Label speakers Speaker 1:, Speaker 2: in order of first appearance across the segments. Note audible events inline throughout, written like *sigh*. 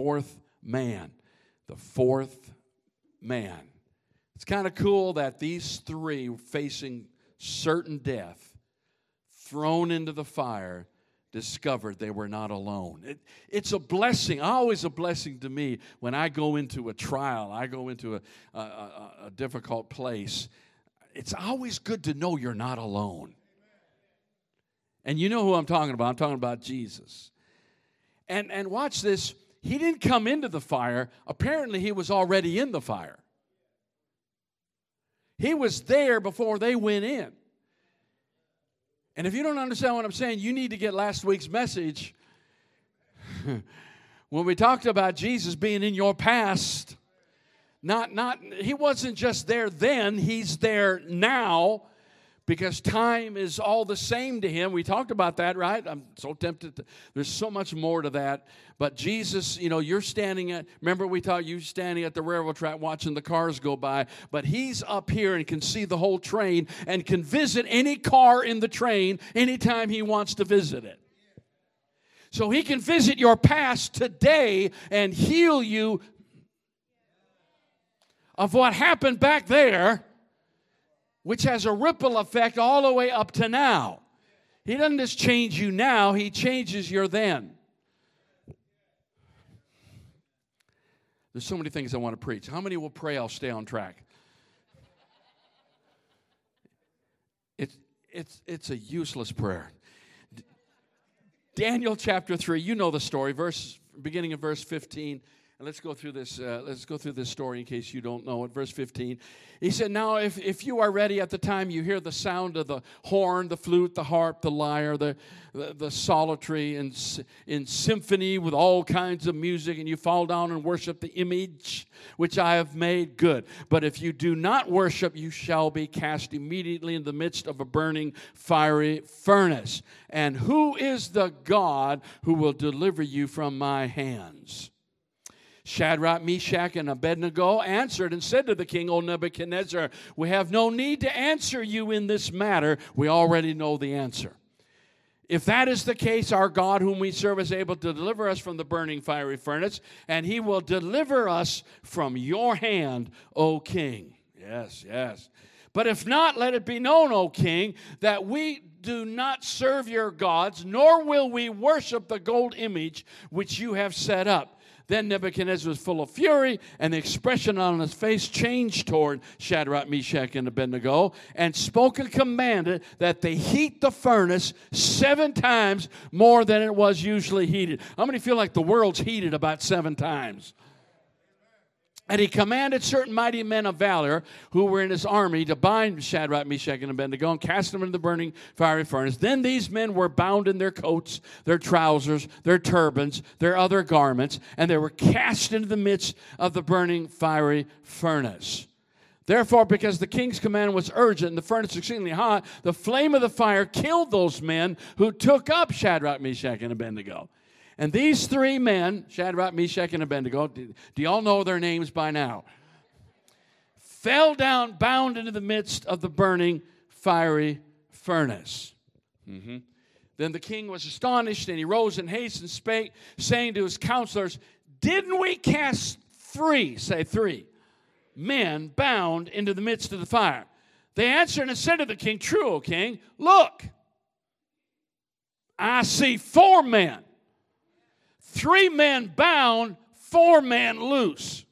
Speaker 1: fourth man. The fourth man. It's kind of cool that these three facing certain death, thrown into the fire, discovered they were not alone. It, it's a blessing, always a blessing to me when I go into a trial, I go into a, a, a, a difficult place. It's always good to know you're not alone. And you know who I'm talking about. I'm talking about Jesus. And, and watch this. He didn't come into the fire. Apparently, he was already in the fire. He was there before they went in. And if you don't understand what I'm saying, you need to get last week's message. *laughs* when we talked about Jesus being in your past, not not he wasn't just there then, he's there now because time is all the same to him. We talked about that, right? I'm so tempted. To, there's so much more to that. But Jesus, you know, you're standing at, remember we taught you standing at the railroad track watching the cars go by, but he's up here and can see the whole train and can visit any car in the train anytime he wants to visit it. So he can visit your past today and heal you of what happened back there which has a ripple effect all the way up to now. He doesn't just change you now, He changes your then. There's so many things I want to preach. How many will pray I'll stay on track? It's, it's, it's a useless prayer. Daniel chapter 3, you know the story, verse, beginning of verse 15. And let's go through this. Uh, let's go through this story in case you don't know it. Verse 15. He said, "Now, if, if you are ready at the time you hear the sound of the horn, the flute, the harp, the lyre, the the, the psaltery, and in symphony with all kinds of music, and you fall down and worship the image which I have made, good. But if you do not worship, you shall be cast immediately in the midst of a burning fiery furnace. And who is the God who will deliver you from my hands?" Shadrach, Meshach, and Abednego answered and said to the king, O Nebuchadnezzar, we have no need to answer you in this matter. We already know the answer. If that is the case, our God, whom we serve, is able to deliver us from the burning fiery furnace, and he will deliver us from your hand, O king. Yes, yes. But if not, let it be known, O king, that we do not serve your gods, nor will we worship the gold image which you have set up. Then Nebuchadnezzar was full of fury, and the expression on his face changed toward Shadrach, Meshach, and Abednego, and spoke and commanded that they heat the furnace seven times more than it was usually heated. How many feel like the world's heated about seven times? And he commanded certain mighty men of valor who were in his army to bind Shadrach, Meshach, and Abednego and cast them into the burning fiery furnace. Then these men were bound in their coats, their trousers, their turbans, their other garments, and they were cast into the midst of the burning fiery furnace. Therefore, because the king's command was urgent and the furnace exceedingly hot, the flame of the fire killed those men who took up Shadrach, Meshach, and Abednego. And these three men, Shadrach, Meshach, and Abednego, do, do y'all know their names by now? Fell down, bound into the midst of the burning fiery furnace. Mm-hmm. Then the king was astonished, and he rose in haste and spake, saying to his counselors, Didn't we cast three, say three, men bound into the midst of the fire? They answered and said to the king, True, O king, look, I see four men Three men bound, four men loose.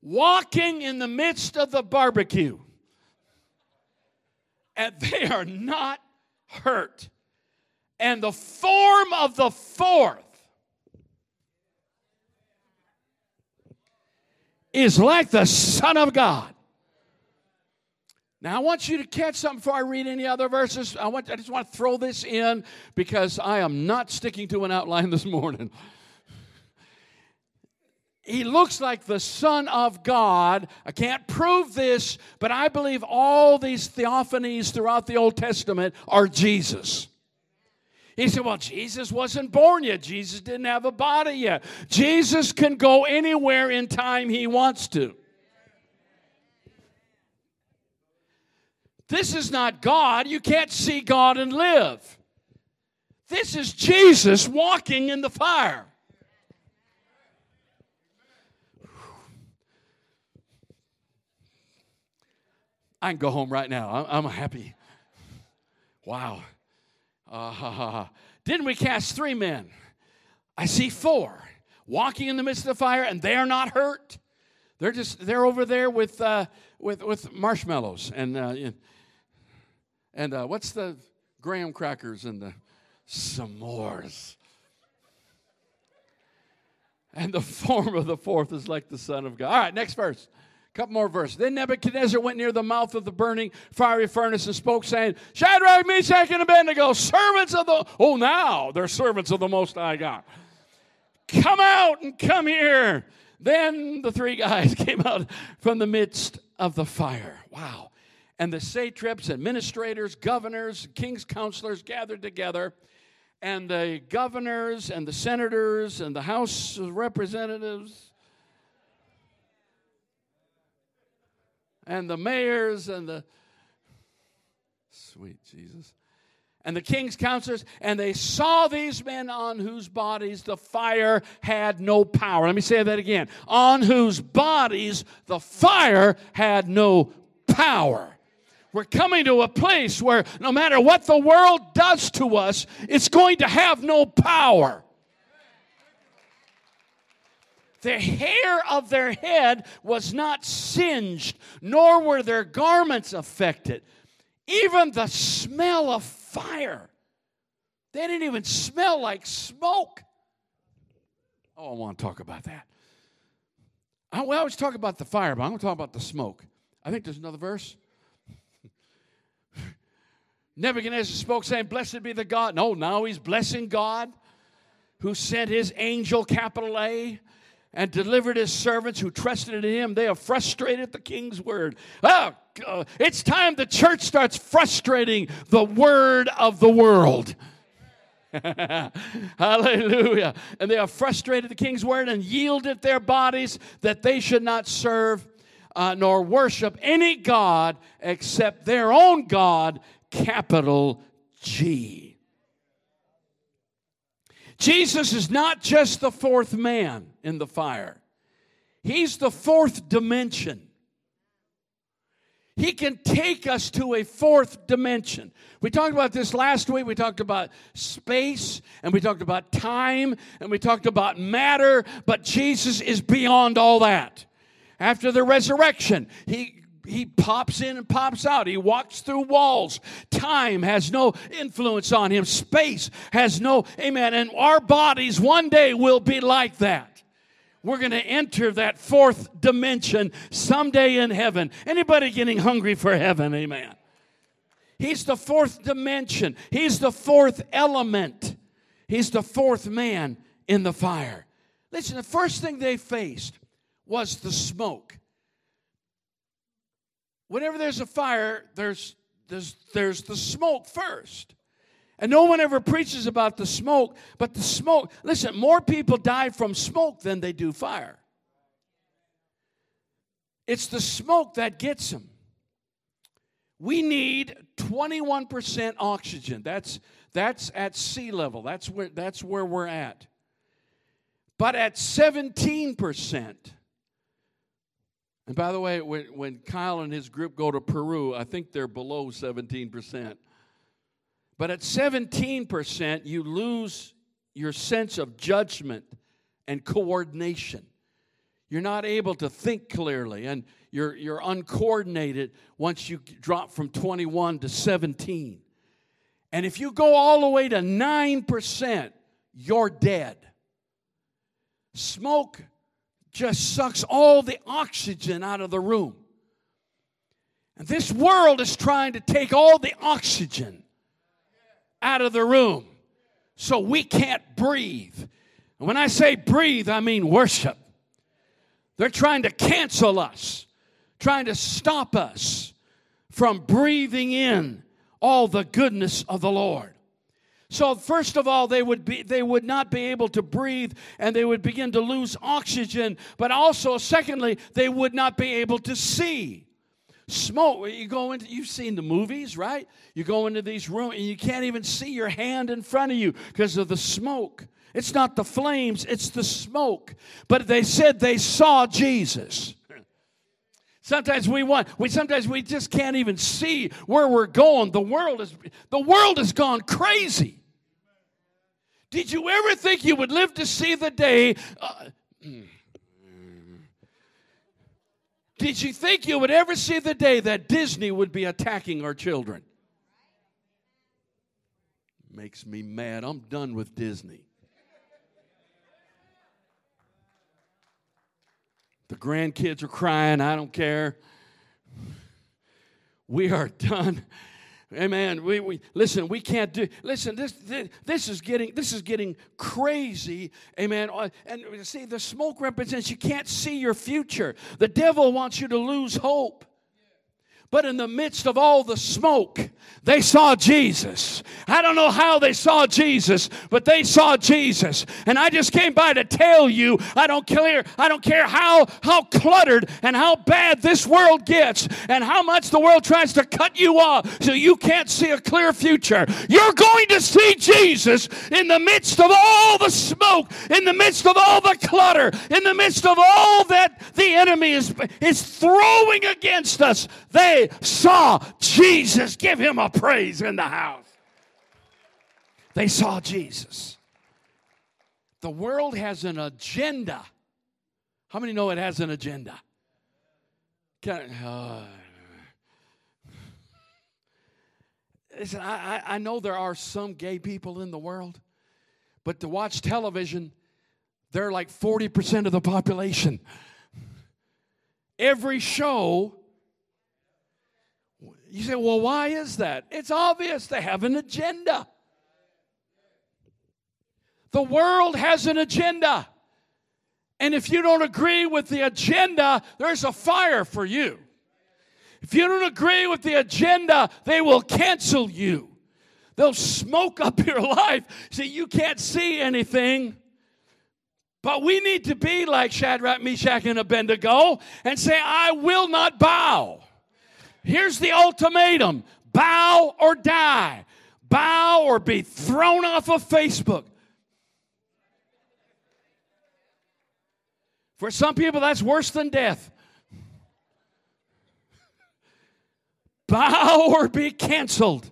Speaker 1: Walking in the midst of the barbecue. And *laughs* they are not hurt. And the form of the fourth is like the Son of God. Now, I want you to catch something before I read any other verses. I, want, I just want to throw this in because I am not sticking to an outline *laughs* this morning. He looks like the Son of God. I can't prove this, but I believe all these theophanies throughout the Old Testament are Jesus. He said, Well, Jesus wasn't born yet. Jesus didn't have a body yet. Jesus can go anywhere in time he wants to. This is not God. You can't see God and live. This is Jesus walking in the fire. I can go home right now. I'm, happy. Wow. Uh, *laughs* didn't we cast three men? I see four walking in the midst of the fire, and they are not hurt. They're just they're over there with uh, with with marshmallows and. Uh, and uh, what's the graham crackers and the s'mores. And the form of the fourth is like the Son of God. All right, next verse. A couple more verses. Then Nebuchadnezzar went near the mouth of the burning fiery furnace and spoke, saying, Shadrach, Meshach, and Abednego, servants of the. Oh, now they're servants of the Most High God. Come out and come here. Then the three guys *laughs* came out from the midst of the fire. Wow. And the satraps, administrators, governors, king's counselors gathered together. And the governors and the senators and the House of Representatives and the mayors and the sweet Jesus and the king's counselors, and they saw these men on whose bodies the fire had no power. Let me say that again. On whose bodies the fire had no power. We're coming to a place where no matter what the world does to us, it's going to have no power. The hair of their head was not singed, nor were their garments affected. Even the smell of fire. They didn't even smell like smoke. Oh, I want to talk about that. I, we always talk about the fire, but I'm going to talk about the smoke. I think there's another verse. Nebuchadnezzar spoke, saying, Blessed be the God. No, now he's blessing God who sent his angel, capital A, and delivered his servants who trusted in him. They have frustrated the king's word. Oh, it's time the church starts frustrating the word of the world. *laughs* Hallelujah. And they have frustrated the king's word and yielded their bodies that they should not serve uh, nor worship any God except their own God, capital G. Jesus is not just the fourth man in the fire, he's the fourth dimension. He can take us to a fourth dimension. We talked about this last week. We talked about space and we talked about time and we talked about matter, but Jesus is beyond all that. After the resurrection, he he pops in and pops out. He walks through walls. Time has no influence on him. Space has no, amen. And our bodies one day will be like that we're going to enter that fourth dimension someday in heaven. Anybody getting hungry for heaven? Amen. He's the fourth dimension. He's the fourth element. He's the fourth man in the fire. Listen, the first thing they faced was the smoke. Whenever there's a fire, there's, there's, there's the smoke first. And no one ever preaches about the smoke, but the smoke, listen, more people die from smoke than they do fire. It's the smoke that gets them. We need 21% oxygen. That's, that's at sea level. That's where, that's where we're at. But at 17%, and by the way, when, when Kyle and his group go to Peru, I think they're below 17%. But at 17%, you lose your sense of judgment and coordination. You're not able to think clearly, and you're, you're uncoordinated once you drop from 21 to 17. And if you go all the way to 9%, you're dead. Smoke just sucks all the oxygen out of the room. And this world is trying to take all the oxygen out of the room so we can't breathe. And when I say breathe, I mean worship. They're trying to cancel us, trying to stop us from breathing in all the goodness of the Lord. So first of all, they would be they would not be able to breathe and they would begin to lose oxygen, but also secondly, they would not be able to see. Smoke, you go into, you've seen the movies, right? You go into these rooms and you can't even see your hand in front of you because of the smoke. It's not the flames, it's the smoke. But they said they saw Jesus. Sometimes we want we sometimes we just can't even see where we're going. The world is the world has gone crazy. Did you ever think you would live to see the day? Uh, *clears throat* did you think you would ever see the day that Disney would be attacking our children? Makes me mad. I'm done with Disney. The grandkids are crying. I don't care. We are done Amen. We, we listen. We can't do. Listen. This, this this is getting this is getting crazy. Amen. Uh, and see, the smoke represents you can't see your future. The devil wants you to lose hope. But in the midst of all the smoke, they saw Jesus. I don't know how they saw Jesus, but they saw Jesus. And I just came by to tell you, I don't care, I don't care how, how cluttered and how bad this world gets and how much the world tries to cut you off so you can't see a clear future. You're going to see Jesus in the midst of all the smoke, in the midst of all the clutter, in the midst of all that the enemy is, is throwing against us. They saw Jesus. Give him a praise in the house. They saw Jesus. The world has an agenda. How many know it has an agenda? Can, uh, listen, I, I know there are some gay people in the world, but to watch television, they're like 40% of the population. Every show you say, well, why is that? It's obvious they have an agenda. The world has an agenda. And if you don't agree with the agenda, there's a fire for you. If you don't agree with the agenda, they will cancel you. They'll smoke up your *laughs* life so you can't see anything. But we need to be like Shadrach, Meshach, and Abednego and say, I will not bow. Here's the ultimatum bow or die, bow or be thrown off of Facebook. For some people, that's worse than death. Bow or be canceled.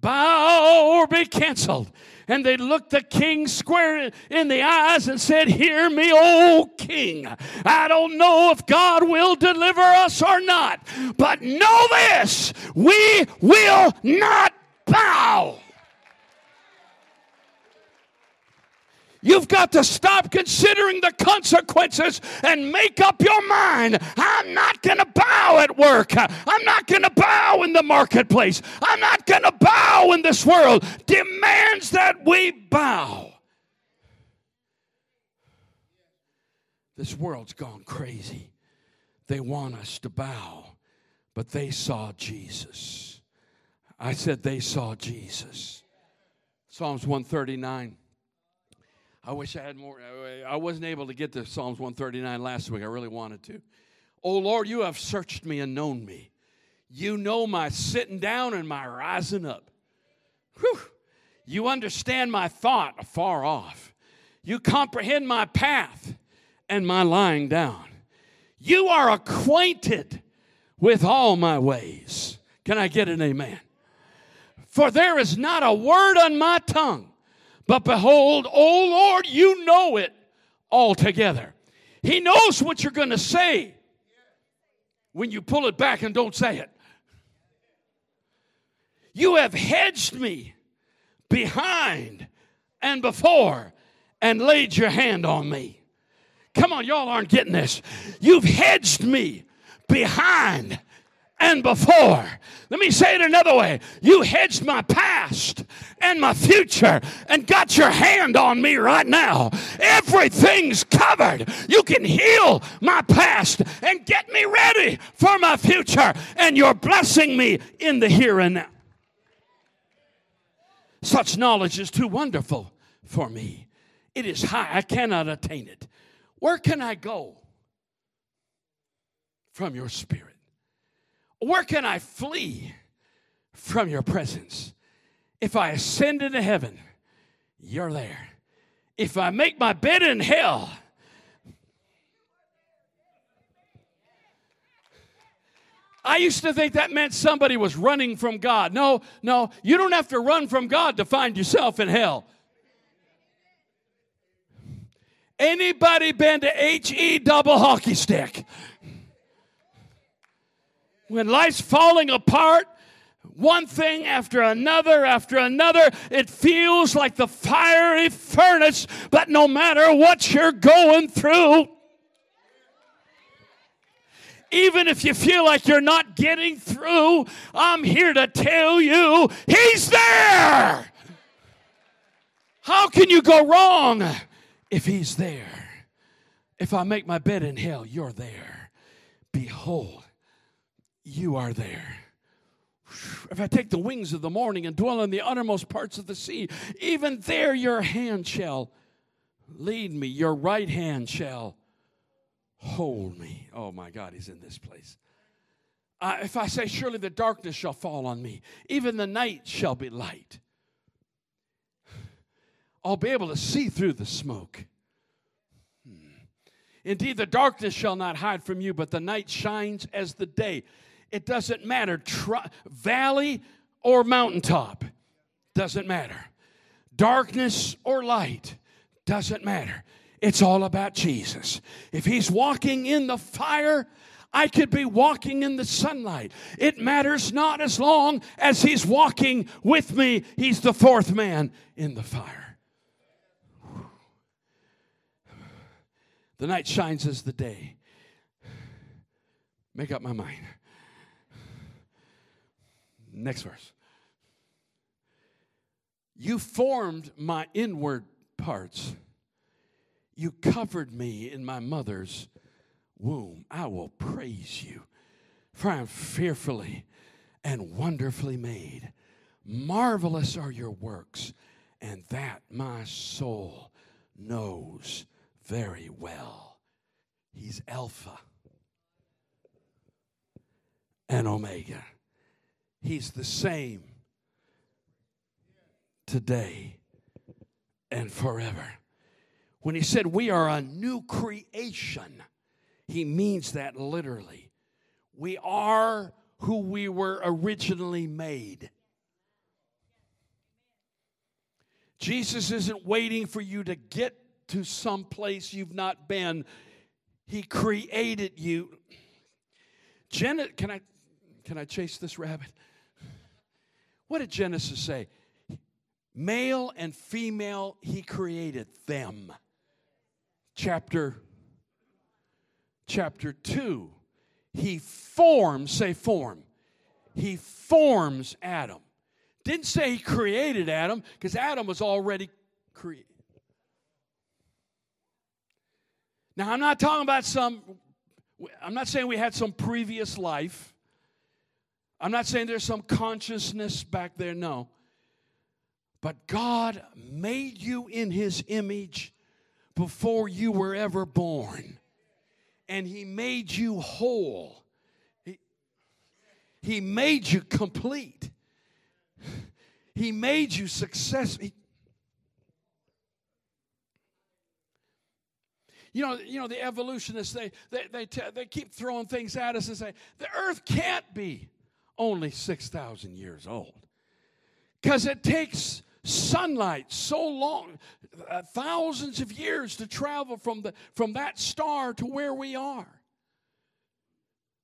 Speaker 1: Bow or be canceled and they looked the king square in the eyes and said, Hear me, O king. I don't know if God will deliver us or not, but know this we will not bow. You've got to stop considering the consequences and make up your mind. I'm not going to bow at work. I'm not going to bow in the marketplace. I'm not going to bow in this world. Demands that we bow. This world's gone crazy. They want us to bow, but they saw Jesus. I said they saw Jesus. Psalms 139. I wish I had more. I wasn't able to get to Psalms 139 last week. I really wanted to. Oh Lord, you have searched me and known me. You know my sitting down and my rising up. Whew. You understand my thought afar off. You comprehend my path and my lying down. You are acquainted with all my ways. Can I get an amen? For there is not a word on my tongue. But behold, oh Lord, you know it altogether. He knows what you're going to say when you pull it back and don't say it. You have hedged me behind and before and laid your hand on me. Come on, y'all aren't getting this. You've hedged me behind and before. Let me say it another way. You hedged my past and my future and got your hand on me right now. Everything's covered. You can heal my past and get me ready for my future. And you're blessing me in the here and now. Such knowledge is too wonderful for me. It is high. I cannot attain it. Where can I go from your spirit? Where can I flee from your presence? If I ascend into heaven, you're there. If I make my bed in hell, I used to think that meant somebody was running from God. No, no, you don't have to run from God to find yourself in hell. Anybody been to HE double hockey stick? When life's falling apart, one thing after another after another, it feels like the fiery furnace, but no matter what you're going through, even if you feel like you're not getting through, I'm here to tell you He's there. How can you go wrong if He's there? If I make my bed in hell, you're there. Behold, you are there. If I take the wings of the morning and dwell in the uttermost parts of the sea, even there your hand shall lead me, your right hand shall hold me. Oh my God, he's in this place. Uh, if I say, Surely the darkness shall fall on me, even the night shall be light, I'll be able to see through the smoke. Hmm. Indeed, the darkness shall not hide from you, but the night shines as the day. It doesn't matter, Tri- valley or mountaintop, doesn't matter. Darkness or light, doesn't matter. It's all about Jesus. If he's walking in the fire, I could be walking in the sunlight. It matters not as long as he's walking with me. He's the fourth man in the fire. The night shines as the day. Make up my mind. Next verse. You formed my inward parts. You covered me in my mother's womb. I will praise you, for I am fearfully and wonderfully made. Marvelous are your works, and that my soul knows very well. He's Alpha and Omega. He's the same today and forever. When he said we are a new creation, he means that literally. We are who we were originally made. Jesus isn't waiting for you to get to some place you've not been. He created you. Janet, can I can I chase this rabbit? What did Genesis say? Male and female, he created them. Chapter chapter 2. He forms, say form. He forms Adam. Didn't say he created Adam because Adam was already created. Now, I'm not talking about some, I'm not saying we had some previous life. I'm not saying there's some consciousness back there, no. But God made you in His image before you were ever born. And He made you whole. He, he made you complete. He made you successful. You know, you know the evolutionists, they, they, they, t- they keep throwing things at us and say, the earth can't be only 6,000 years old. Because it takes sunlight so long, uh, thousands of years to travel from, the, from that star to where we are.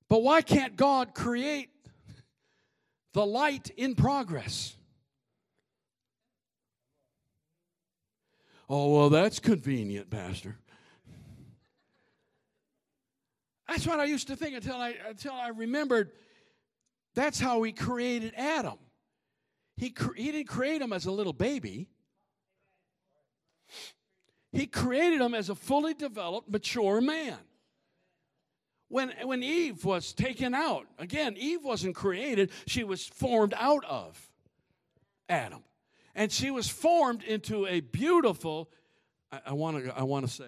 Speaker 1: But why can't God create the light in progress? Oh, well, that's convenient, Pastor. That's what I used to think until I, until I remembered that's how he created Adam. He, cre- he didn't create him as a little baby. He created him as a fully developed, mature man. When, when Eve was taken out, again, Eve wasn't created, she was formed out of Adam. And she was formed into a beautiful, I, want to I wanna say,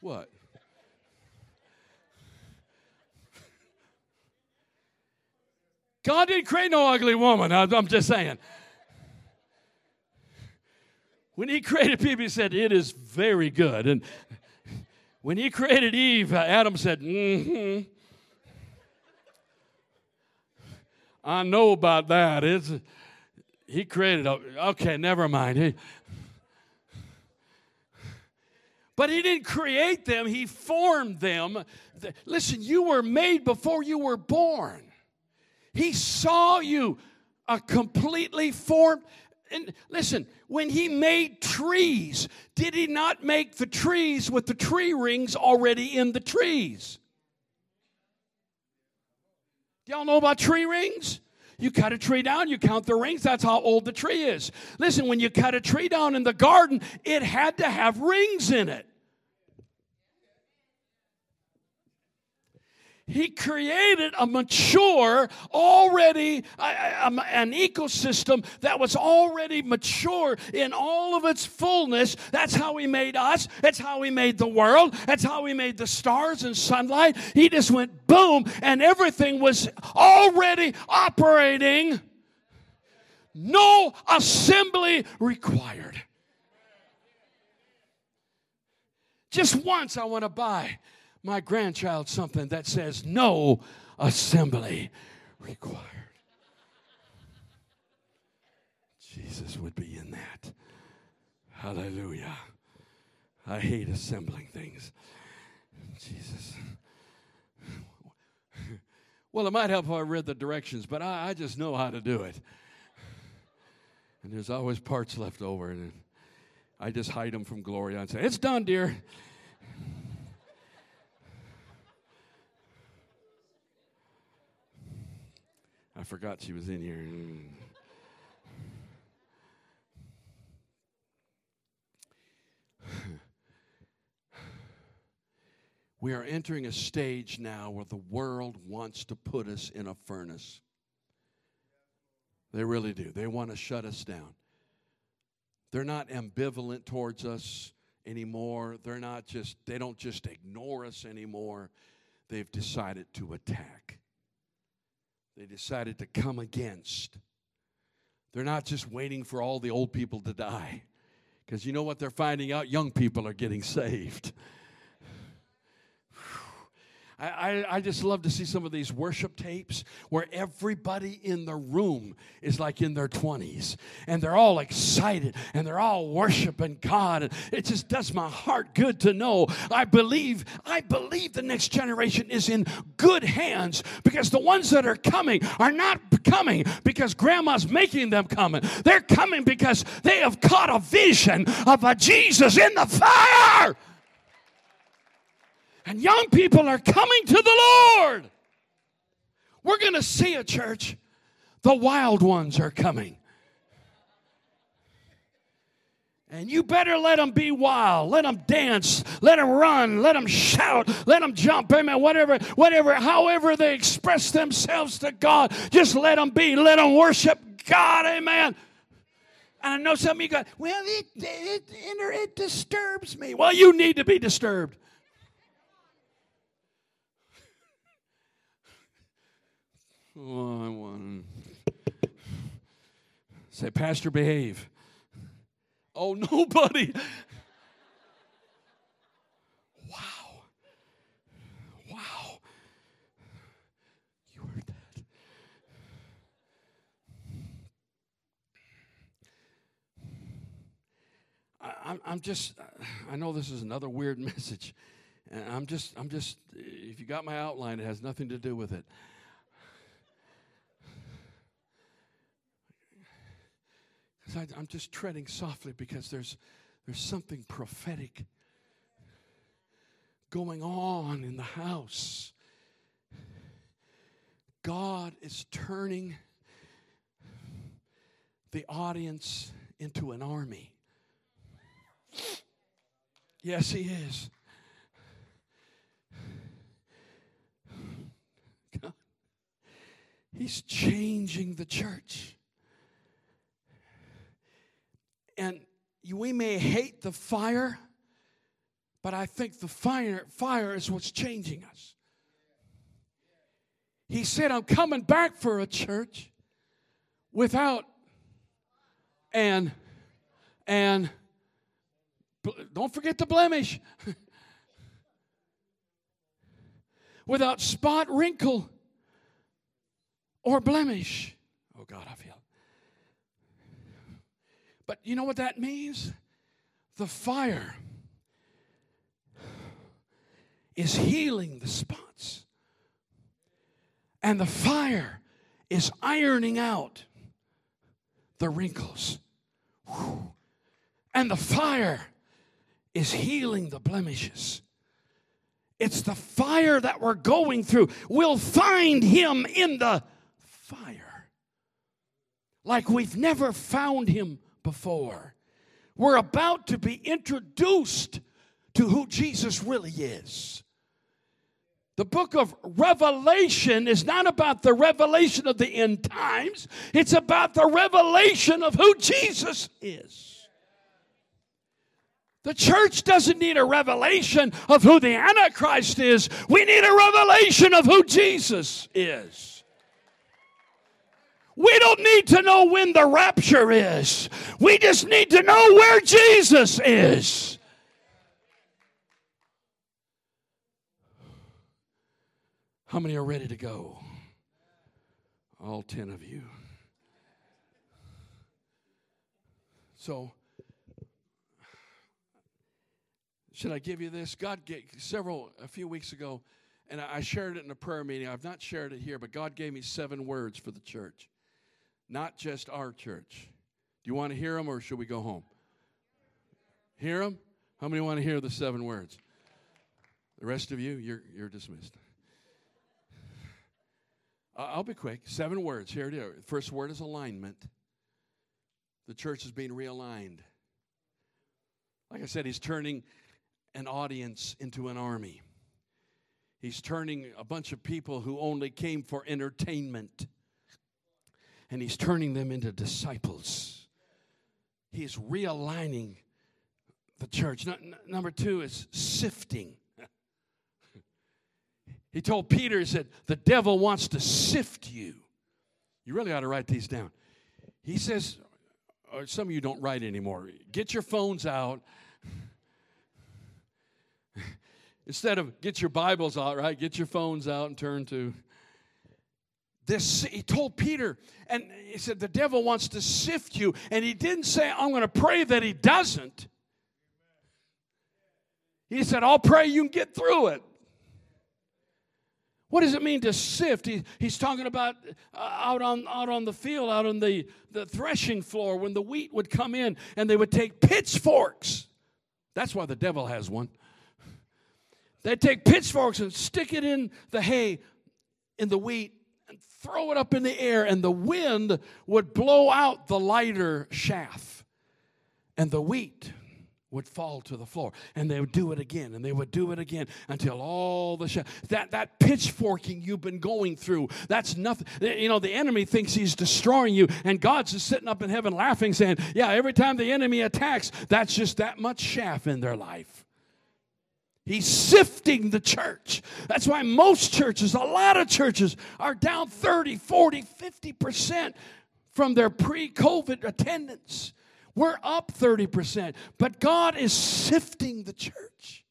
Speaker 1: what? God didn't create no ugly woman. I'm just saying. When he created people, he said, It is very good. And When he created Eve, Adam said, mm-hmm. I know about that. It's, he created, okay, never mind. He, but he didn't create them, he formed them. Listen, you were made before you were born. He saw you a completely formed. And listen, when he made trees, did he not make the trees with the tree rings already in the trees? Y'all know about tree rings? You cut a tree down, you count the rings, that's how old the tree is. Listen, when you cut a tree down in the garden, it had to have rings in it. He created a mature, already an ecosystem that was already mature in all of its fullness. That's how He made us. That's how He made the world. That's how He made the stars and sunlight. He just went boom, and everything was already operating. No assembly required. Just once I want to buy my grandchild something that says no assembly required. Jesus would be in that. Hallelujah. I hate assembling things. Jesus. Well, it might help if I read the directions, but I, I just know how to do it. And there's always parts left over, and I just hide them from Gloria and say, It's done, dear. I forgot she was in here. *sighs* we are entering a stage now where the world wants to put us in a furnace. They really do. They want to shut us down. They're not ambivalent towards us anymore. They're not just, they don't just ignore us anymore. They've decided to attack they decided to come against. They're not just waiting for all the old people to die. Because you know what they're finding out? Young people are getting saved. I, I, I, just love to see some of these worship tapes where everybody in the room is like in their 20s and they're all excited and they're all worshiping God. And it just does my heart good to know. I believe, I believe the next generation is in good hands because the ones that are coming are not coming because grandma's making them coming. They're coming because they have caught a vision of a Jesus in the fire. And young people are coming to the Lord. We're going to see a church. The wild ones are coming. And you better let them be wild. Let them dance. Let them run. Let them shout. Let them jump. Amen. Whatever, whatever, however they express themselves to God, just let them be. Let them worship God. Amen. And I know some of you go, well, it, it, it, it disturbs me. Well, you need to be disturbed. Oh, I want say, Pastor, behave. Oh, *laughs* nobody. Wow. Wow. You heard that. I, I'm just, I know this is another weird *laughs* message. And I'm just, I'm just, if you got my outline, it has nothing to do with it. I, I'm just treading softly because there's, there's something prophetic going on in the house. God is turning the audience into an army. Yes, He is. He's changing the church. And we may hate the fire, but I think the fire, fire is what's changing us. He said, I'm coming back for a church without and and don't forget the blemish. *laughs* without spot, wrinkle, or blemish. Oh God, I feel. But you know what that means? The fire is healing the spots. And the fire is ironing out the wrinkles. And the fire is healing the blemishes. It's the fire that we're going through. We'll find him in the fire like we've never found him before. We're about to be introduced to who Jesus really is. The book of Revelation is not about the revelation of the end times, it's about the revelation of who Jesus is. The church doesn't need a revelation of who the Antichrist is. We need a revelation of who Jesus is. We don't need to know when the rapture is. We just need to know where Jesus is. How many are ready to go? All 10 of you. So, should I give you this? God gave several, a few weeks ago, and I shared it in a prayer meeting. I've not shared it here, but God gave me seven words for the church, not just our church. Do you want to hear them or should we go home? Hear them? How many want to hear the seven words? The rest of you, you're, you're dismissed. I'll be quick. Seven words. Here it is. First word is alignment. The church is being realigned. Like I said, he's turning an audience into an army. He's turning a bunch of people who only came for entertainment, and he's turning them into disciples. He's realigning the church. number two is sifting. *laughs* He told Peter, he said, The devil wants to sift you. You really ought to write these down. He says, or some of you don't write anymore. Get your phones out. *laughs* Instead of get your Bibles out, right? Get your phones out and turn to this. He told Peter, and he said, The devil wants to sift you. And he didn't say, I'm going to pray that he doesn't. He said, I'll pray you can get through it. What does it mean to sift? He, he's talking about uh, out, on, out on the field, out on the, the threshing floor, when the wheat would come in and they would take pitchforks. That's why the devil has one. They'd take pitchforks and stick it in the hay, in the wheat, throw it up in the air, and the wind would blow out the lighter chaff. And the wheat would fall to the floor and they would do it again and they would do it again until all the sh- that that pitchforking you've been going through that's nothing eh, you know the enemy thinks he's destroying you and god's just sitting up in heaven laughing saying yeah every time the enemy attacks that's just that much chaff in their life He's sifting the church. That's why most churches, a lot of churches, are down 30, 40, 50% from their pre COVID attendance. We're up 30%, but God is sifting the church.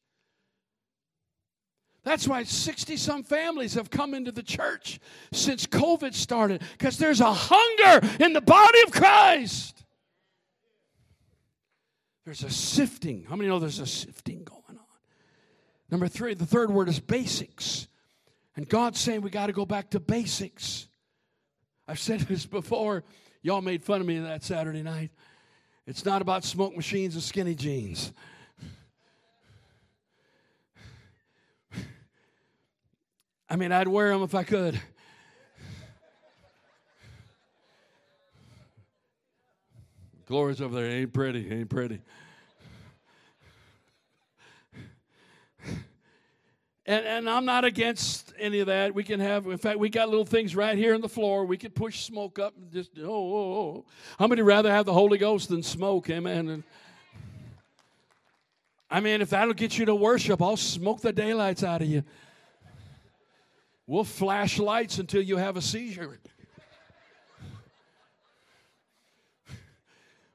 Speaker 1: That's why 60 some families have come into the church since COVID started because there's a hunger in the body of Christ. There's a sifting. How many know there's a sifting going? Number three, the third word is basics. And God's saying we got to go back to basics. I've said *laughs* this before. Y'all made fun of me that Saturday night. It's not about smoke machines and skinny jeans. I mean, I'd wear them if I could. Gloria's over there. Ain't pretty. Ain't pretty. And, and I'm not against any of that. We can have, in fact, we got little things right here on the floor. We could push smoke up and just, oh, oh, oh. How many rather have the Holy Ghost than smoke? Amen. And, I mean, if that'll get you to worship, I'll smoke the daylights out of you. We'll flash lights until you have a seizure.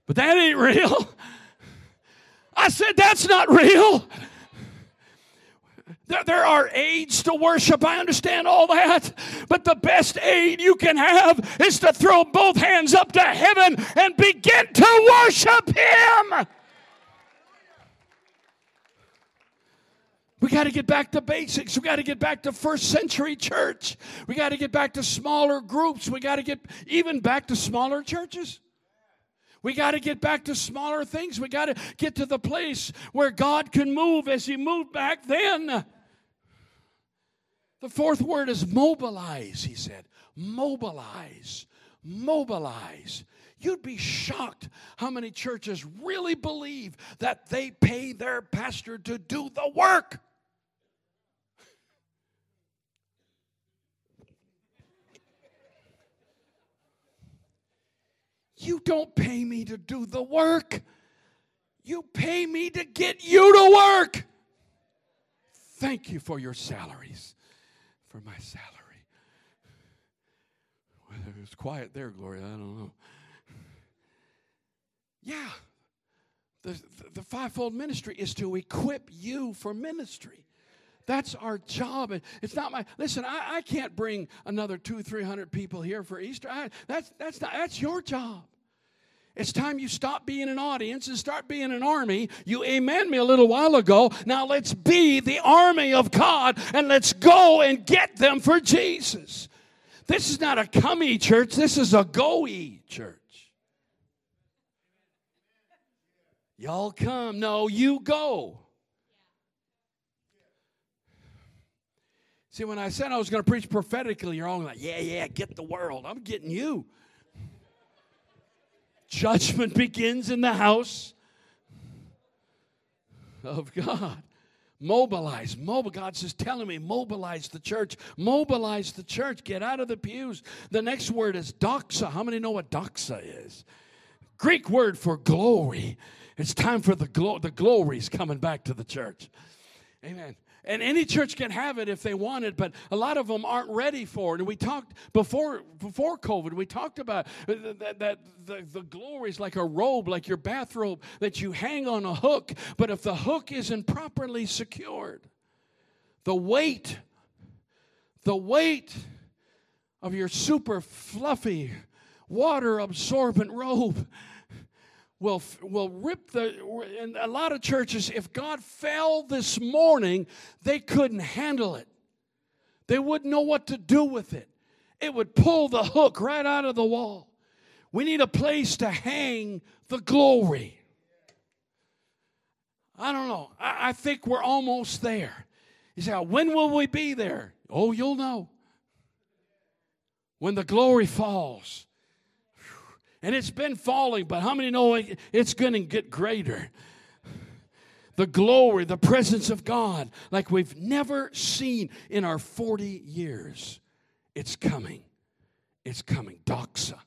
Speaker 1: But that ain't real. I said, that's not real. There, are aids to worship. I understand all that. But the best aid you can have is to throw both hands up to heaven and begin to worship Him. We got to get back to basics. We got to get back to first century church. We got to get back to smaller groups. We got to get even back to smaller churches. We got to get back to smaller things. We got to get to the place where God can move as He moved back then. The fourth word is mobilize, he said. Mobilize. Mobilize. You'd be shocked how many churches really believe that they pay their pastor to do the work. You don't pay me to do the work. You pay me to get you to work. Thank you for your salaries, for my salary. Whether it was quiet there, Gloria, I don't know. Yeah, the, the fivefold ministry is to equip you for ministry. That's our job. It's not my listen. I, I can't bring another two, three hundred people here for Easter. I, that's that's not that's your job. It's time you stop being an audience and start being an army. You amen me a little while ago. Now let's be the army of God and let's go and get them for Jesus. This is not a come church, this is a go church. Y'all come. No, you go. See, when I said I was going to preach prophetically, you're all like, yeah, yeah, get the world. I'm getting you. Judgment begins in the house of God. Mobilize, mobile. God's just telling me, mobilize the church, mobilize the church, get out of the pews. The next word is doxa. How many know what doxa is? Greek word for glory. It's time for the, glo- the glories coming back to the church. Amen. And any church can have it if they want it, but a lot of them aren't ready for it. And we talked before before COVID, we talked about that, that the, the glory is like a robe, like your bathrobe that you hang on a hook. But if the hook isn't properly secured, the weight, the weight of your super fluffy, water absorbent robe will, will rip the. In a lot of churches, if God fell this morning, they couldn't handle it. They wouldn't know what to do with it. It would pull the hook right out of the wall. We need a place to hang the glory. I don't know. I, I think we're almost there. You say, when will we be there? Oh, you'll know. When the glory falls. And it's been falling, but how many know it's going to get greater? The glory, the presence of God, like we've never seen in our 40 years. It's coming. It's coming. Doxa.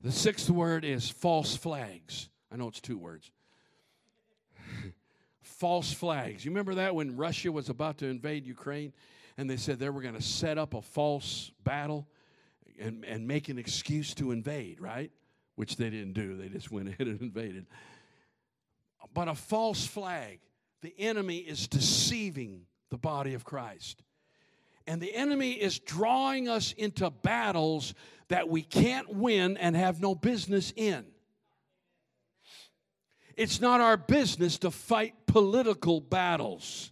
Speaker 1: The sixth word is false flags. I know it's two words. *laughs* false flags. You remember that when Russia was about to invade Ukraine and they said they were going to set up a false battle? And, and make an excuse to invade, right? Which they didn't do. They just went *laughs* ahead and invaded. But a false flag, the enemy is deceiving the body of Christ. And the enemy is drawing us into battles that we can't win and have no business in. It's not our business to fight political battles.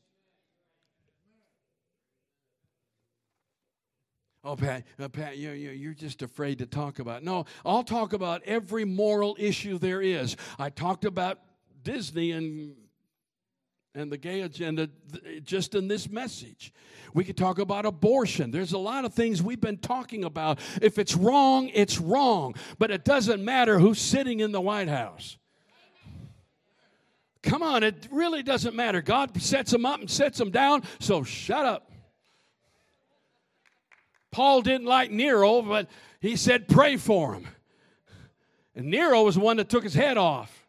Speaker 1: Oh, Pat, uh, Pat you're, you're just afraid to talk about. It. No, I'll talk about every moral issue there is. I talked about Disney and and the gay agenda just in this message. We could talk about abortion. There's a lot of things we've been talking about. If it's wrong, it's wrong. But it doesn't matter who's sitting in the White House. Come on, it really doesn't matter. God sets them up and sets them down, so shut up. Paul didn't like Nero, but he said, pray for him. And Nero was the one that took his head off.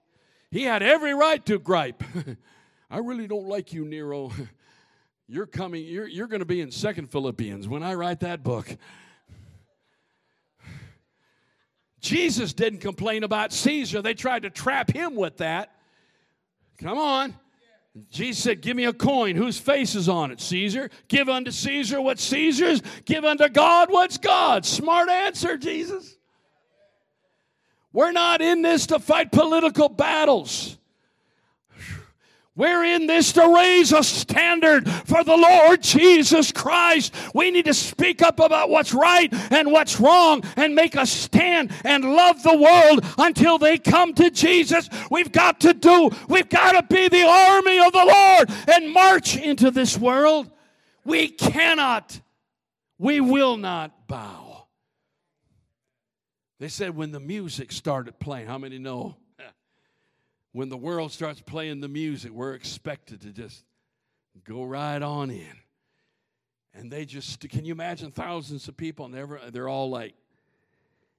Speaker 1: He had every right to gripe. *laughs* I really don't like you, Nero. *laughs* You're coming, you're, you're going to be in Second Philippians when I write that book. *sighs* Jesus didn't complain about Caesar. They tried to trap him with that. Come on. Jesus said, Give me a coin. Whose face is on it? Caesar. Give unto Caesar what's Caesar's. Give unto God what's God's. Smart answer, Jesus. We're not in this to fight political battles. We're in this to raise a standard for the Lord Jesus Christ. We need to speak up about what's right and what's wrong and make a stand and love the world until they come to Jesus. We've got to do, we've got to be the army of the Lord and march into this world. We cannot, we will not bow. They said when the music started playing, how many know? When the world starts playing the music, we're expected to just go right on in. And they just, can you imagine thousands of people and they're, they're all like,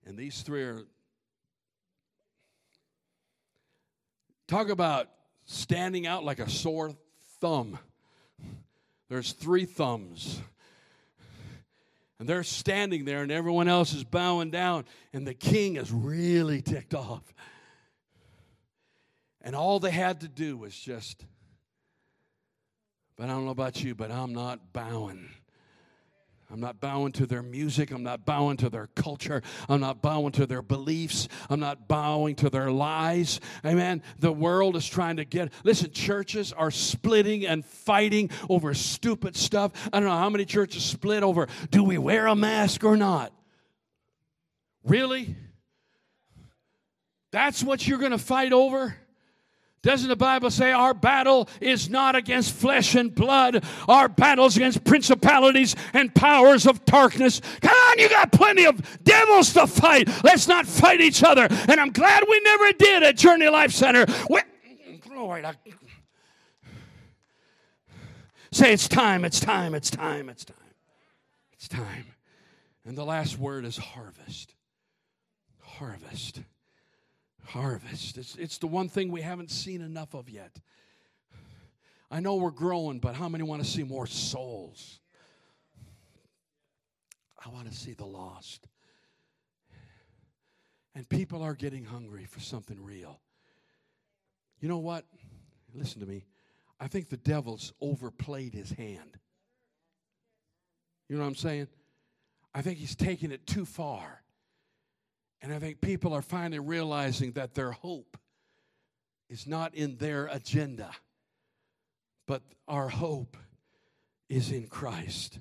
Speaker 1: and these three are, talk about standing out like a sore thumb. There's three thumbs. And they're standing there, and everyone else is bowing down, and the king is really ticked off. And all they had to do was just, but I don't know about you, but I'm not bowing. I'm not bowing to their music. I'm not bowing to their culture. I'm not bowing to their beliefs. I'm not bowing to their lies. Amen. The world is trying to get. Listen, churches are splitting and fighting over stupid stuff. I don't know how many churches split over do we wear a mask or not? Really? That's what you're going to fight over? Doesn't the Bible say our battle is not against flesh and blood? Our battle's against principalities and powers of darkness. Come on, you got plenty of devils to fight. Let's not fight each other. And I'm glad we never did at Journey Life Center. We, glory to Say it's time, it's time, it's time, it's time. It's time. And the last word is harvest. Harvest harvest. It's, it's the one thing we haven't seen enough of yet. I know we're growing, but how many want to see more souls? I want to see the lost. And people are getting hungry for something real. You know what? Listen to me. I think the devil's overplayed his hand. You know what I'm saying? I think he's taking it too far. And I think people are finally realizing that their hope is not in their agenda, but our hope is in Christ.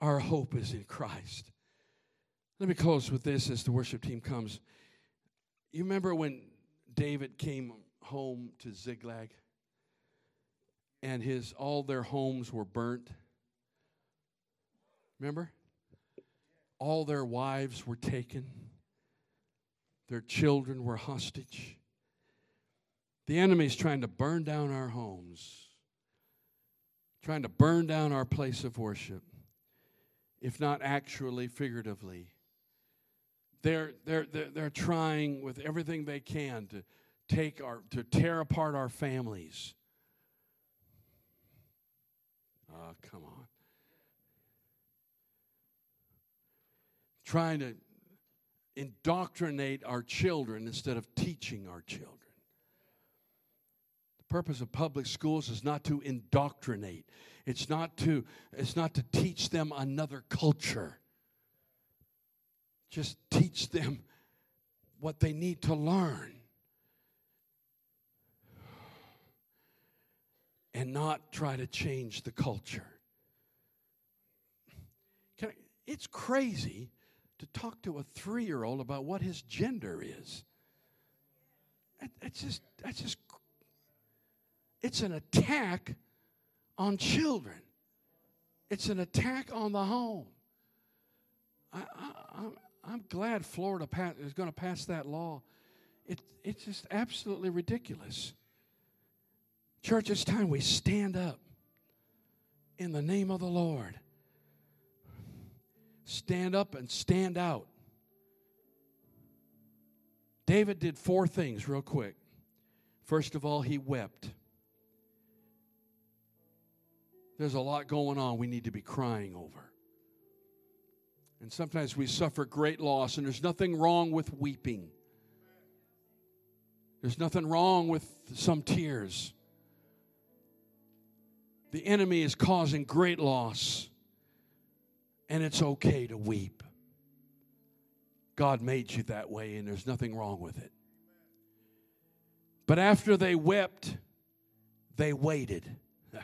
Speaker 1: Our hope is in Christ. Let me close with this as the worship team comes. You remember when David came home to Ziklag and his all their homes were burnt? Remember? All their wives were taken. Their children were hostage. The enemy's trying to burn down our homes, trying to burn down our place of worship, if not actually, figuratively. They're, they're, they're, they're trying with everything they can to take our, to tear apart our families. Oh, come on. Trying to indoctrinate our children instead of teaching our children. The purpose of public schools is not to indoctrinate. It's not to it's not to teach them another culture. Just teach them what they need to learn. And not try to change the culture. I, it's crazy to talk to a three year old about what his gender is. It's just, that's just, it's an attack on children. It's an attack on the home. I, am glad Florida pass, is going to pass that law. It, it's just absolutely ridiculous. Church, it's time we stand up in the name of the Lord stand up and stand out. David did four things, real quick. First of all, he wept. There's a lot going on we need to be crying over. And sometimes we suffer great loss, and there's nothing wrong with weeping. There's nothing wrong with some tears. the enemy is causing great loss, and it's okay to weep. God made you that way, and there's nothing wrong with it. But after they wept, they waited. *laughs*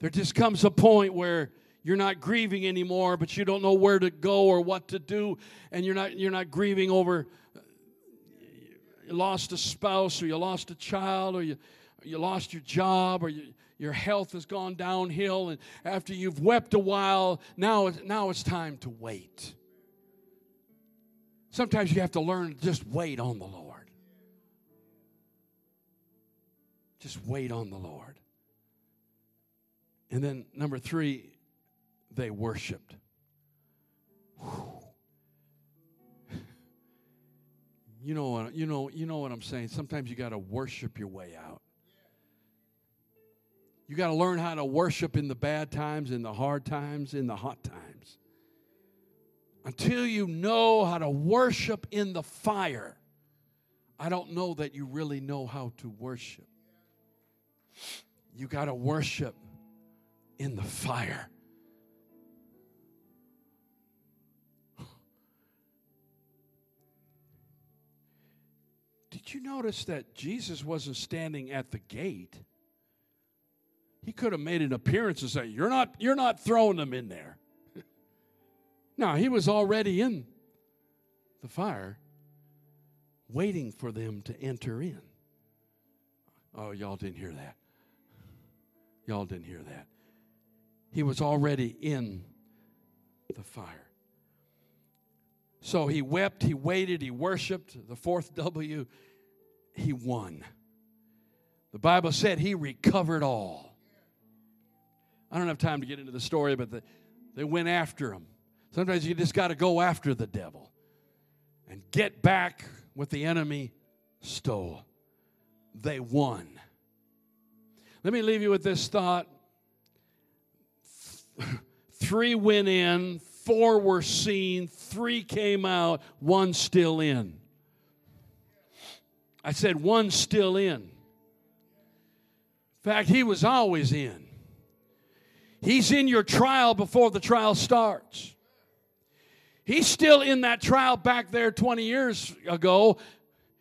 Speaker 1: There just comes a point where you're not grieving anymore, but you don't know where to go or what to do, and you're not you're not grieving over you lost a spouse or you lost a child or you you lost your job or you, your health has gone downhill, and after you've wept a while, now now it's time to wait. Sometimes you have to learn to just wait on the Lord. Just wait on the Lord. And then number three, they worshiped. *laughs* You know you know you know what I'm saying. Sometimes you got to worship your way out. You got to learn how to worship in the bad times, in the hard times, in the hot times. Until you know how to worship in the fire, I don't know that you really know how to worship. You got to worship in the fire. Did you notice that Jesus wasn't standing at the gate? He could have made an appearance and say, "You're not you're not throwing them in there." *laughs* no, he was already in the fire waiting for them to enter in. Oh, y'all didn't hear that. Y'all didn't hear that. He was already in the fire. So he wept, he waited, he worshiped. The fourth *laughs* W, he won. The Bible said he recovered all. I don't have time to get into the story, but the, they went after him. Sometimes you just got to go after the devil and get back what the enemy stole. They won. Let me leave you with this thought. *laughs* Three went in, four were seen, three came out, one still in. I said, one still in. In fact, he was always in. He's in your trial before the trial starts. He's still in that trial back there 20 years ago.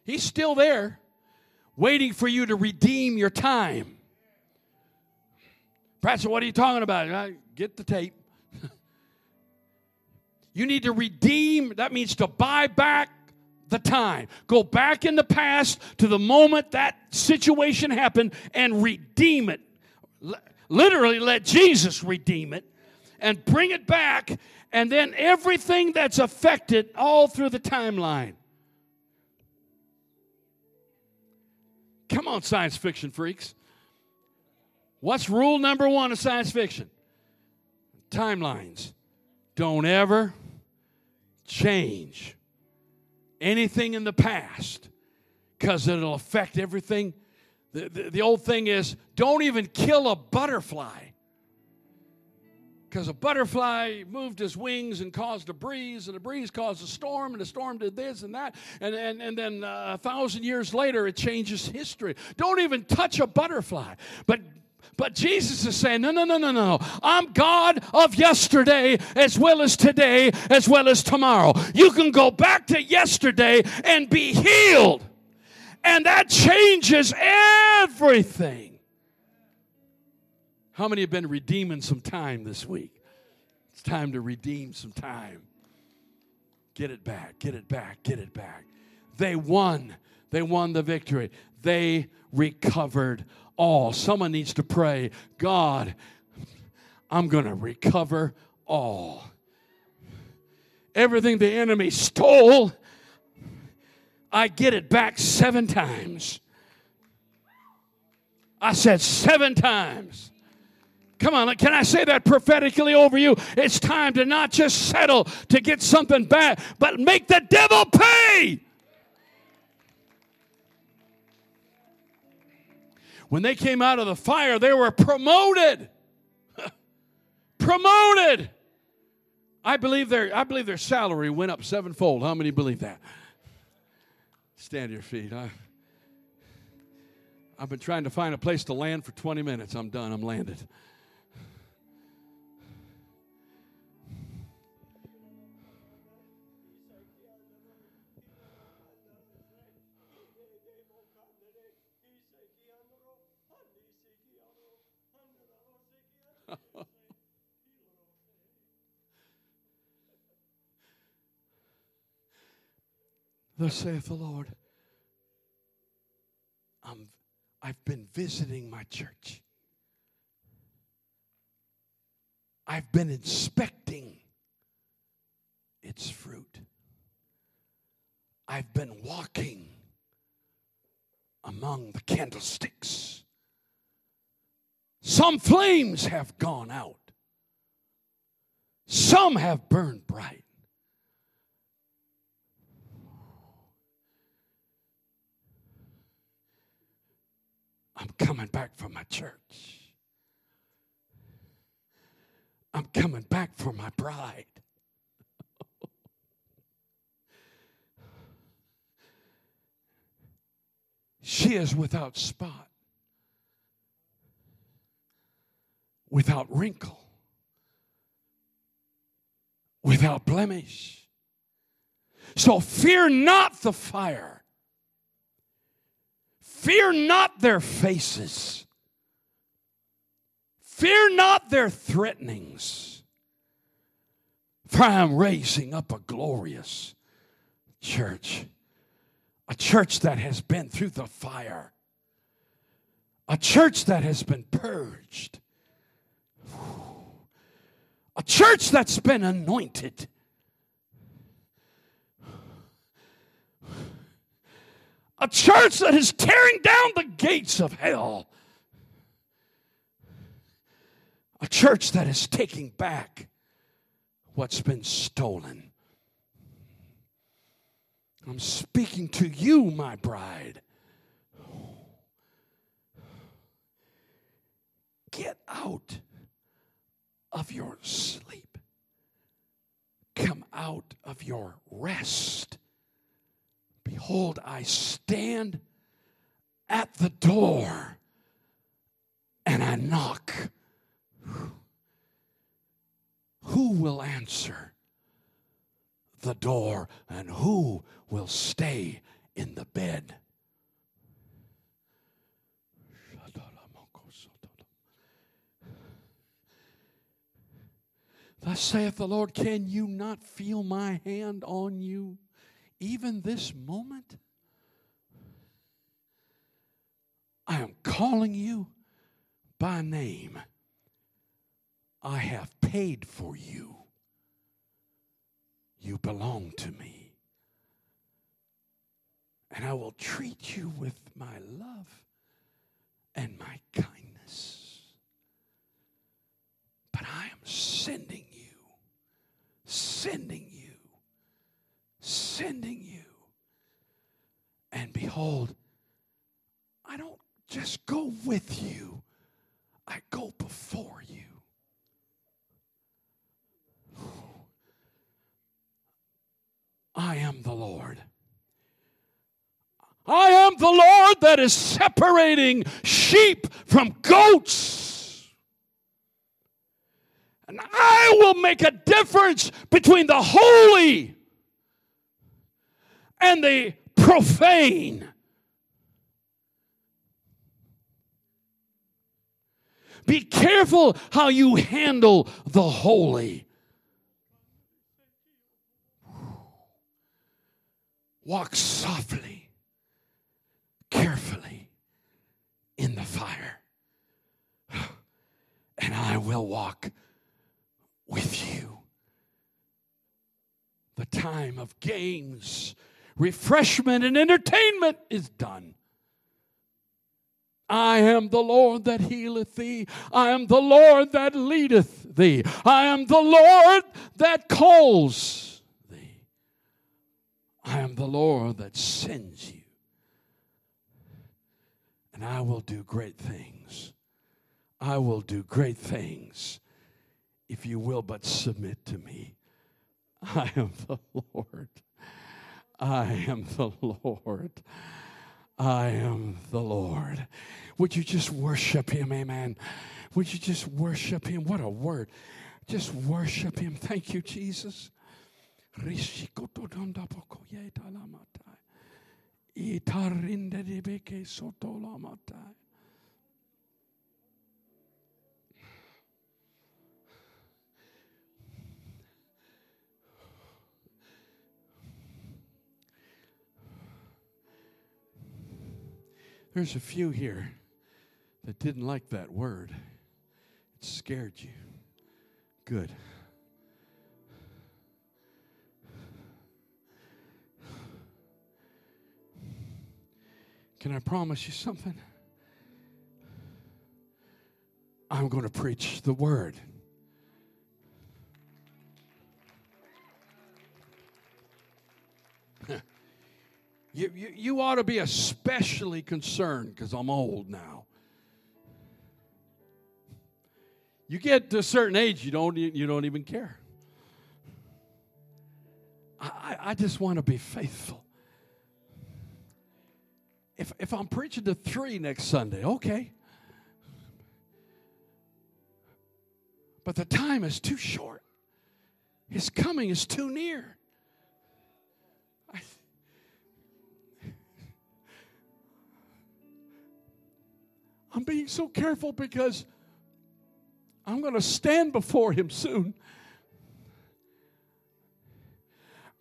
Speaker 1: He's still there, waiting for you to redeem your time. Pastor, what are you talking about? Get the tape. *laughs* you need to redeem, that means to buy back the time. Go back in the past to the moment that situation happened and redeem it. Literally, let Jesus redeem it and bring it back, and then everything that's affected all through the timeline. Come on, science fiction freaks. What's rule number one of science fiction? Timelines. Don't ever change anything in the past because it'll affect everything. The, the, old thing is don't even kill a butterfly because a butterfly moved his wings and caused a breeze, and the breeze caused a storm, and the storm did this and that, and, and, and then uh, a thousand years later it changes history. Don't even touch a butterfly. But but Jesus is saying, no, no, no, no, no. I'm God of yesterday as well as today as well as tomorrow. You can go back to yesterday and be healed. And that changes everything. How many have been redeeming some time this week? It's time to redeem some time. Get it back, get it back, get it back. They won. They won the victory. They recovered all. Someone needs to pray, God, I'm going to recover all. Everything the enemy stole, I get it back seven times. I said seven times. Come on, can I say that prophetically over you? It's time to not just settle to get something back, but make the devil pay. When they came out of the fire, they were promoted. *laughs* promoted. I believe their I believe their salary went up sevenfold. How many believe that? Stand your feet. I, I've been trying to find a place to land for 20 minutes. I'm done. I'm landed. Thus saith the Lord, I'm, I've been visiting my church. I've been inspecting its fruit. I've been walking among the candlesticks. Some flames have gone out, some have burned bright. I'm coming back for my church. I'm coming back for my bride. she is without spot, without wrinkle, without blemish. So fear not the fire Fear not their faces. Fear not their threatenings. For I am raising up a glorious church. A church that has been through the fire. A church that has been purged. A church that's been anointed a church that is tearing down the gates of hell, a church that is taking back what's been stolen. I'm speaking to you, my bride. Get out of your sleep. Come out of your rest Behold, I stand at the door and I knock. Who will answer the door and who will stay in the bed? Thus saith the Lord, can you not feel my hand on you? Even this moment, I am calling you by name. I have paid for you. You belong to me. And I will treat you with my love and my kindness. But I am sending you, sending you sending you. And behold, I don't just go with you, I go before you. I am the Lord. I am the Lord that is separating sheep from goats. And I will make a difference between the holy and the profane. Be careful how you handle the holy. Walk softly, carefully in the fire, and I will walk with you. The time of games refreshment and entertainment is done. I am the Lord that healeth thee. I am the Lord that leadeth thee. I am the Lord that calls thee. I am the Lord that sends you. And I will do great things. I will do great things if you will but submit to me. I am the *laughs* Lord. I am the Lord. I am the Lord. Would you just worship him? Amen. Would you just worship him? What a word. Just worship him. Thank you, Jesus. There's a few here that didn't like that word. It scared you. Good. Can I promise you something? I'm going to preach the word. You, you, you ought to be especially concerned because I'm old now. You get to a certain age, you don't, you don't even care. I, I just want to be faithful. If, if I'm preaching to three next Sunday, okay. But the time is too short. His coming is too near. I'm being so careful because I'm going to stand before him soon.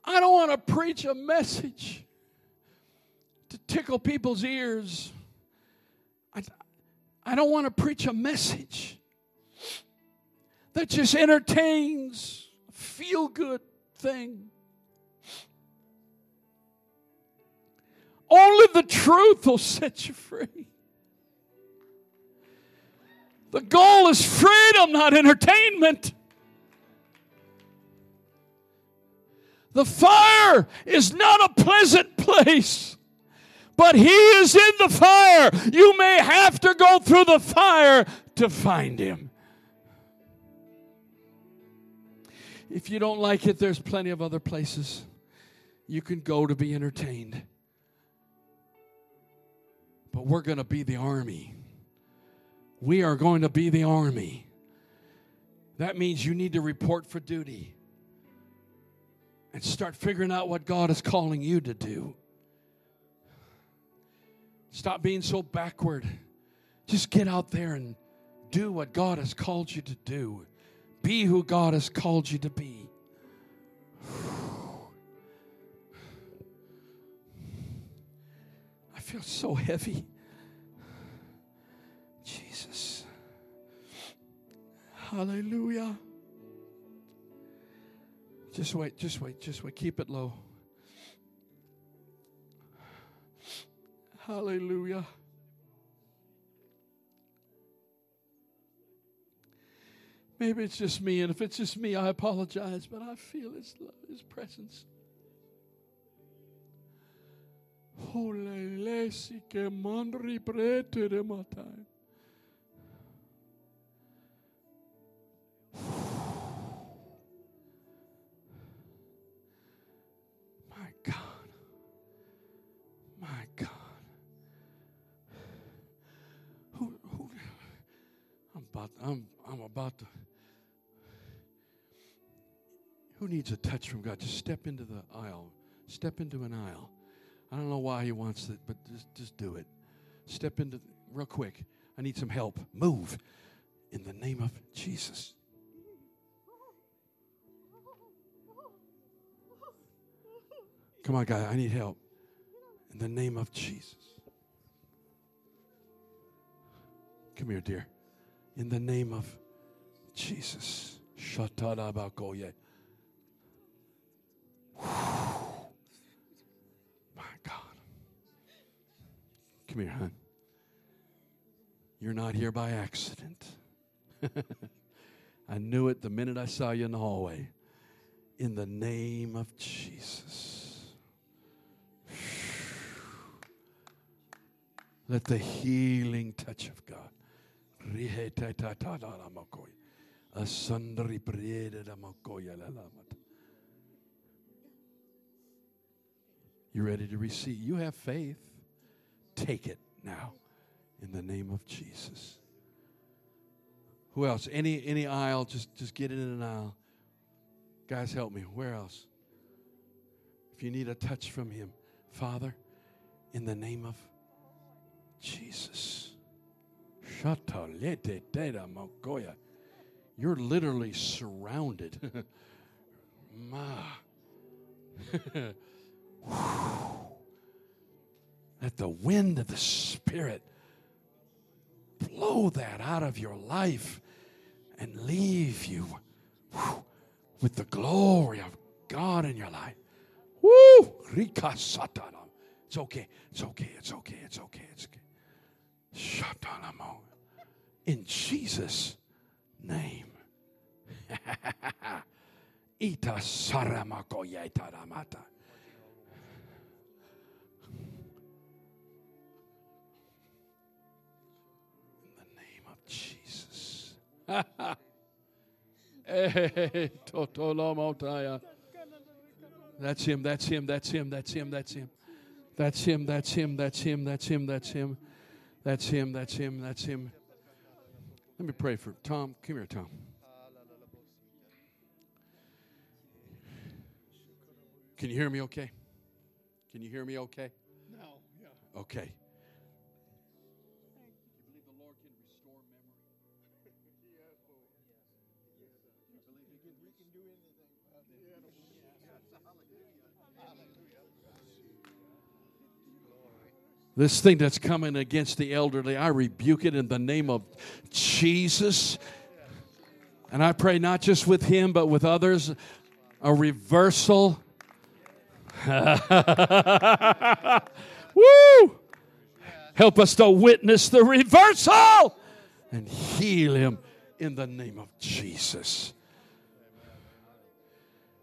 Speaker 1: I don't want to preach a message to tickle people's ears. I, I don't want to preach a message that just entertains, a feel good thing. Only the truth will set you free. The goal is freedom, not entertainment. The fire is not a pleasant place, but He is in the fire. You may have to go through the fire to find Him. If you don't like it, there's plenty of other places you can go to be entertained. But we're going to be the army. We are going to be the army. That means you need to report for duty and start figuring out what God is calling you to do. Stop being so backward. Just get out there and do what God has called you to do. Be who God has called you to be. *sighs* I feel so heavy. Hallelujah. Just wait, just wait, just wait. Keep it low. Hallelujah. Maybe it's just me, and if it's just me, I apologize, but I feel His love, His presence. Holy lesi mandri prete de matai. About, I'm, I'm about to. Who needs a touch from God? Just step into the aisle. Step into an aisle. I don't know why he wants it, but just, just do it. Step into, real quick. I need some help. Move in the name of Jesus. Come on, guy, I need help. In the name of Jesus. Come here, dear. In the name of Jesus. Shatarabakoye. My God. Come here, hon. You're not here by accident. *laughs* I knew it the minute I saw you in the hallway. In the name of Jesus. Let the healing touch of God. You ready to receive? You have faith. Take it now in the name of Jesus. Who else? Any any aisle, just just get in an aisle. Guys, help me. Where else? If you need a touch from him, Father, in the name of Jesus. You're literally surrounded. *laughs* Ma. *laughs* Let the wind of the Spirit blow that out of your life and leave you with the glory of God in your life. Woo! It's okay. It's okay. It's okay. It's okay. It's okay. In Jesus' name. Ita saramakoyetaramata. In the name of Jesus. That's him, that's him, that's him, that's him, that's him, that's him. That's him, that's him, that's him, that's him, that's him. That's him, that's him, that's him. Let me pray for Tom. Come here, Tom. Can you hear me okay? Can you hear me okay?
Speaker 2: No, yeah.
Speaker 1: Okay. This thing that's coming against the elderly, I rebuke it in the name of Jesus. And I pray not just with him, but with others, a reversal. *laughs* Woo! Help us to witness the reversal and heal him in the name of Jesus.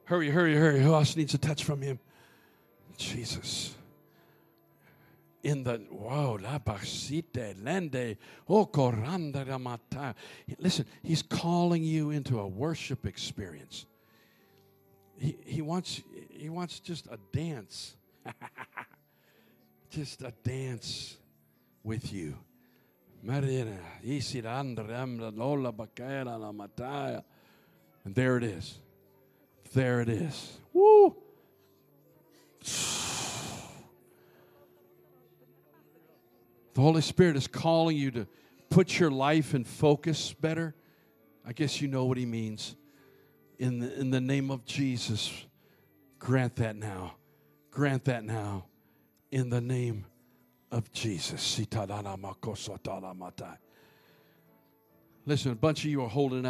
Speaker 1: Hurry, hurry, hurry. Who else needs a touch from him? Jesus in the wow la basite lende oh coranda. Listen, he's calling you into a worship experience. He, he wants he wants just a dance. *laughs* just a dance with you. Marina, Lola Bakera La Mataya. And there it is. There it is. Woo! The Holy Spirit is calling you to put your life in focus better. I guess you know what He means. In the, in the name of Jesus, grant that now. Grant that now. In the name of Jesus. Listen, a bunch of you are holding out.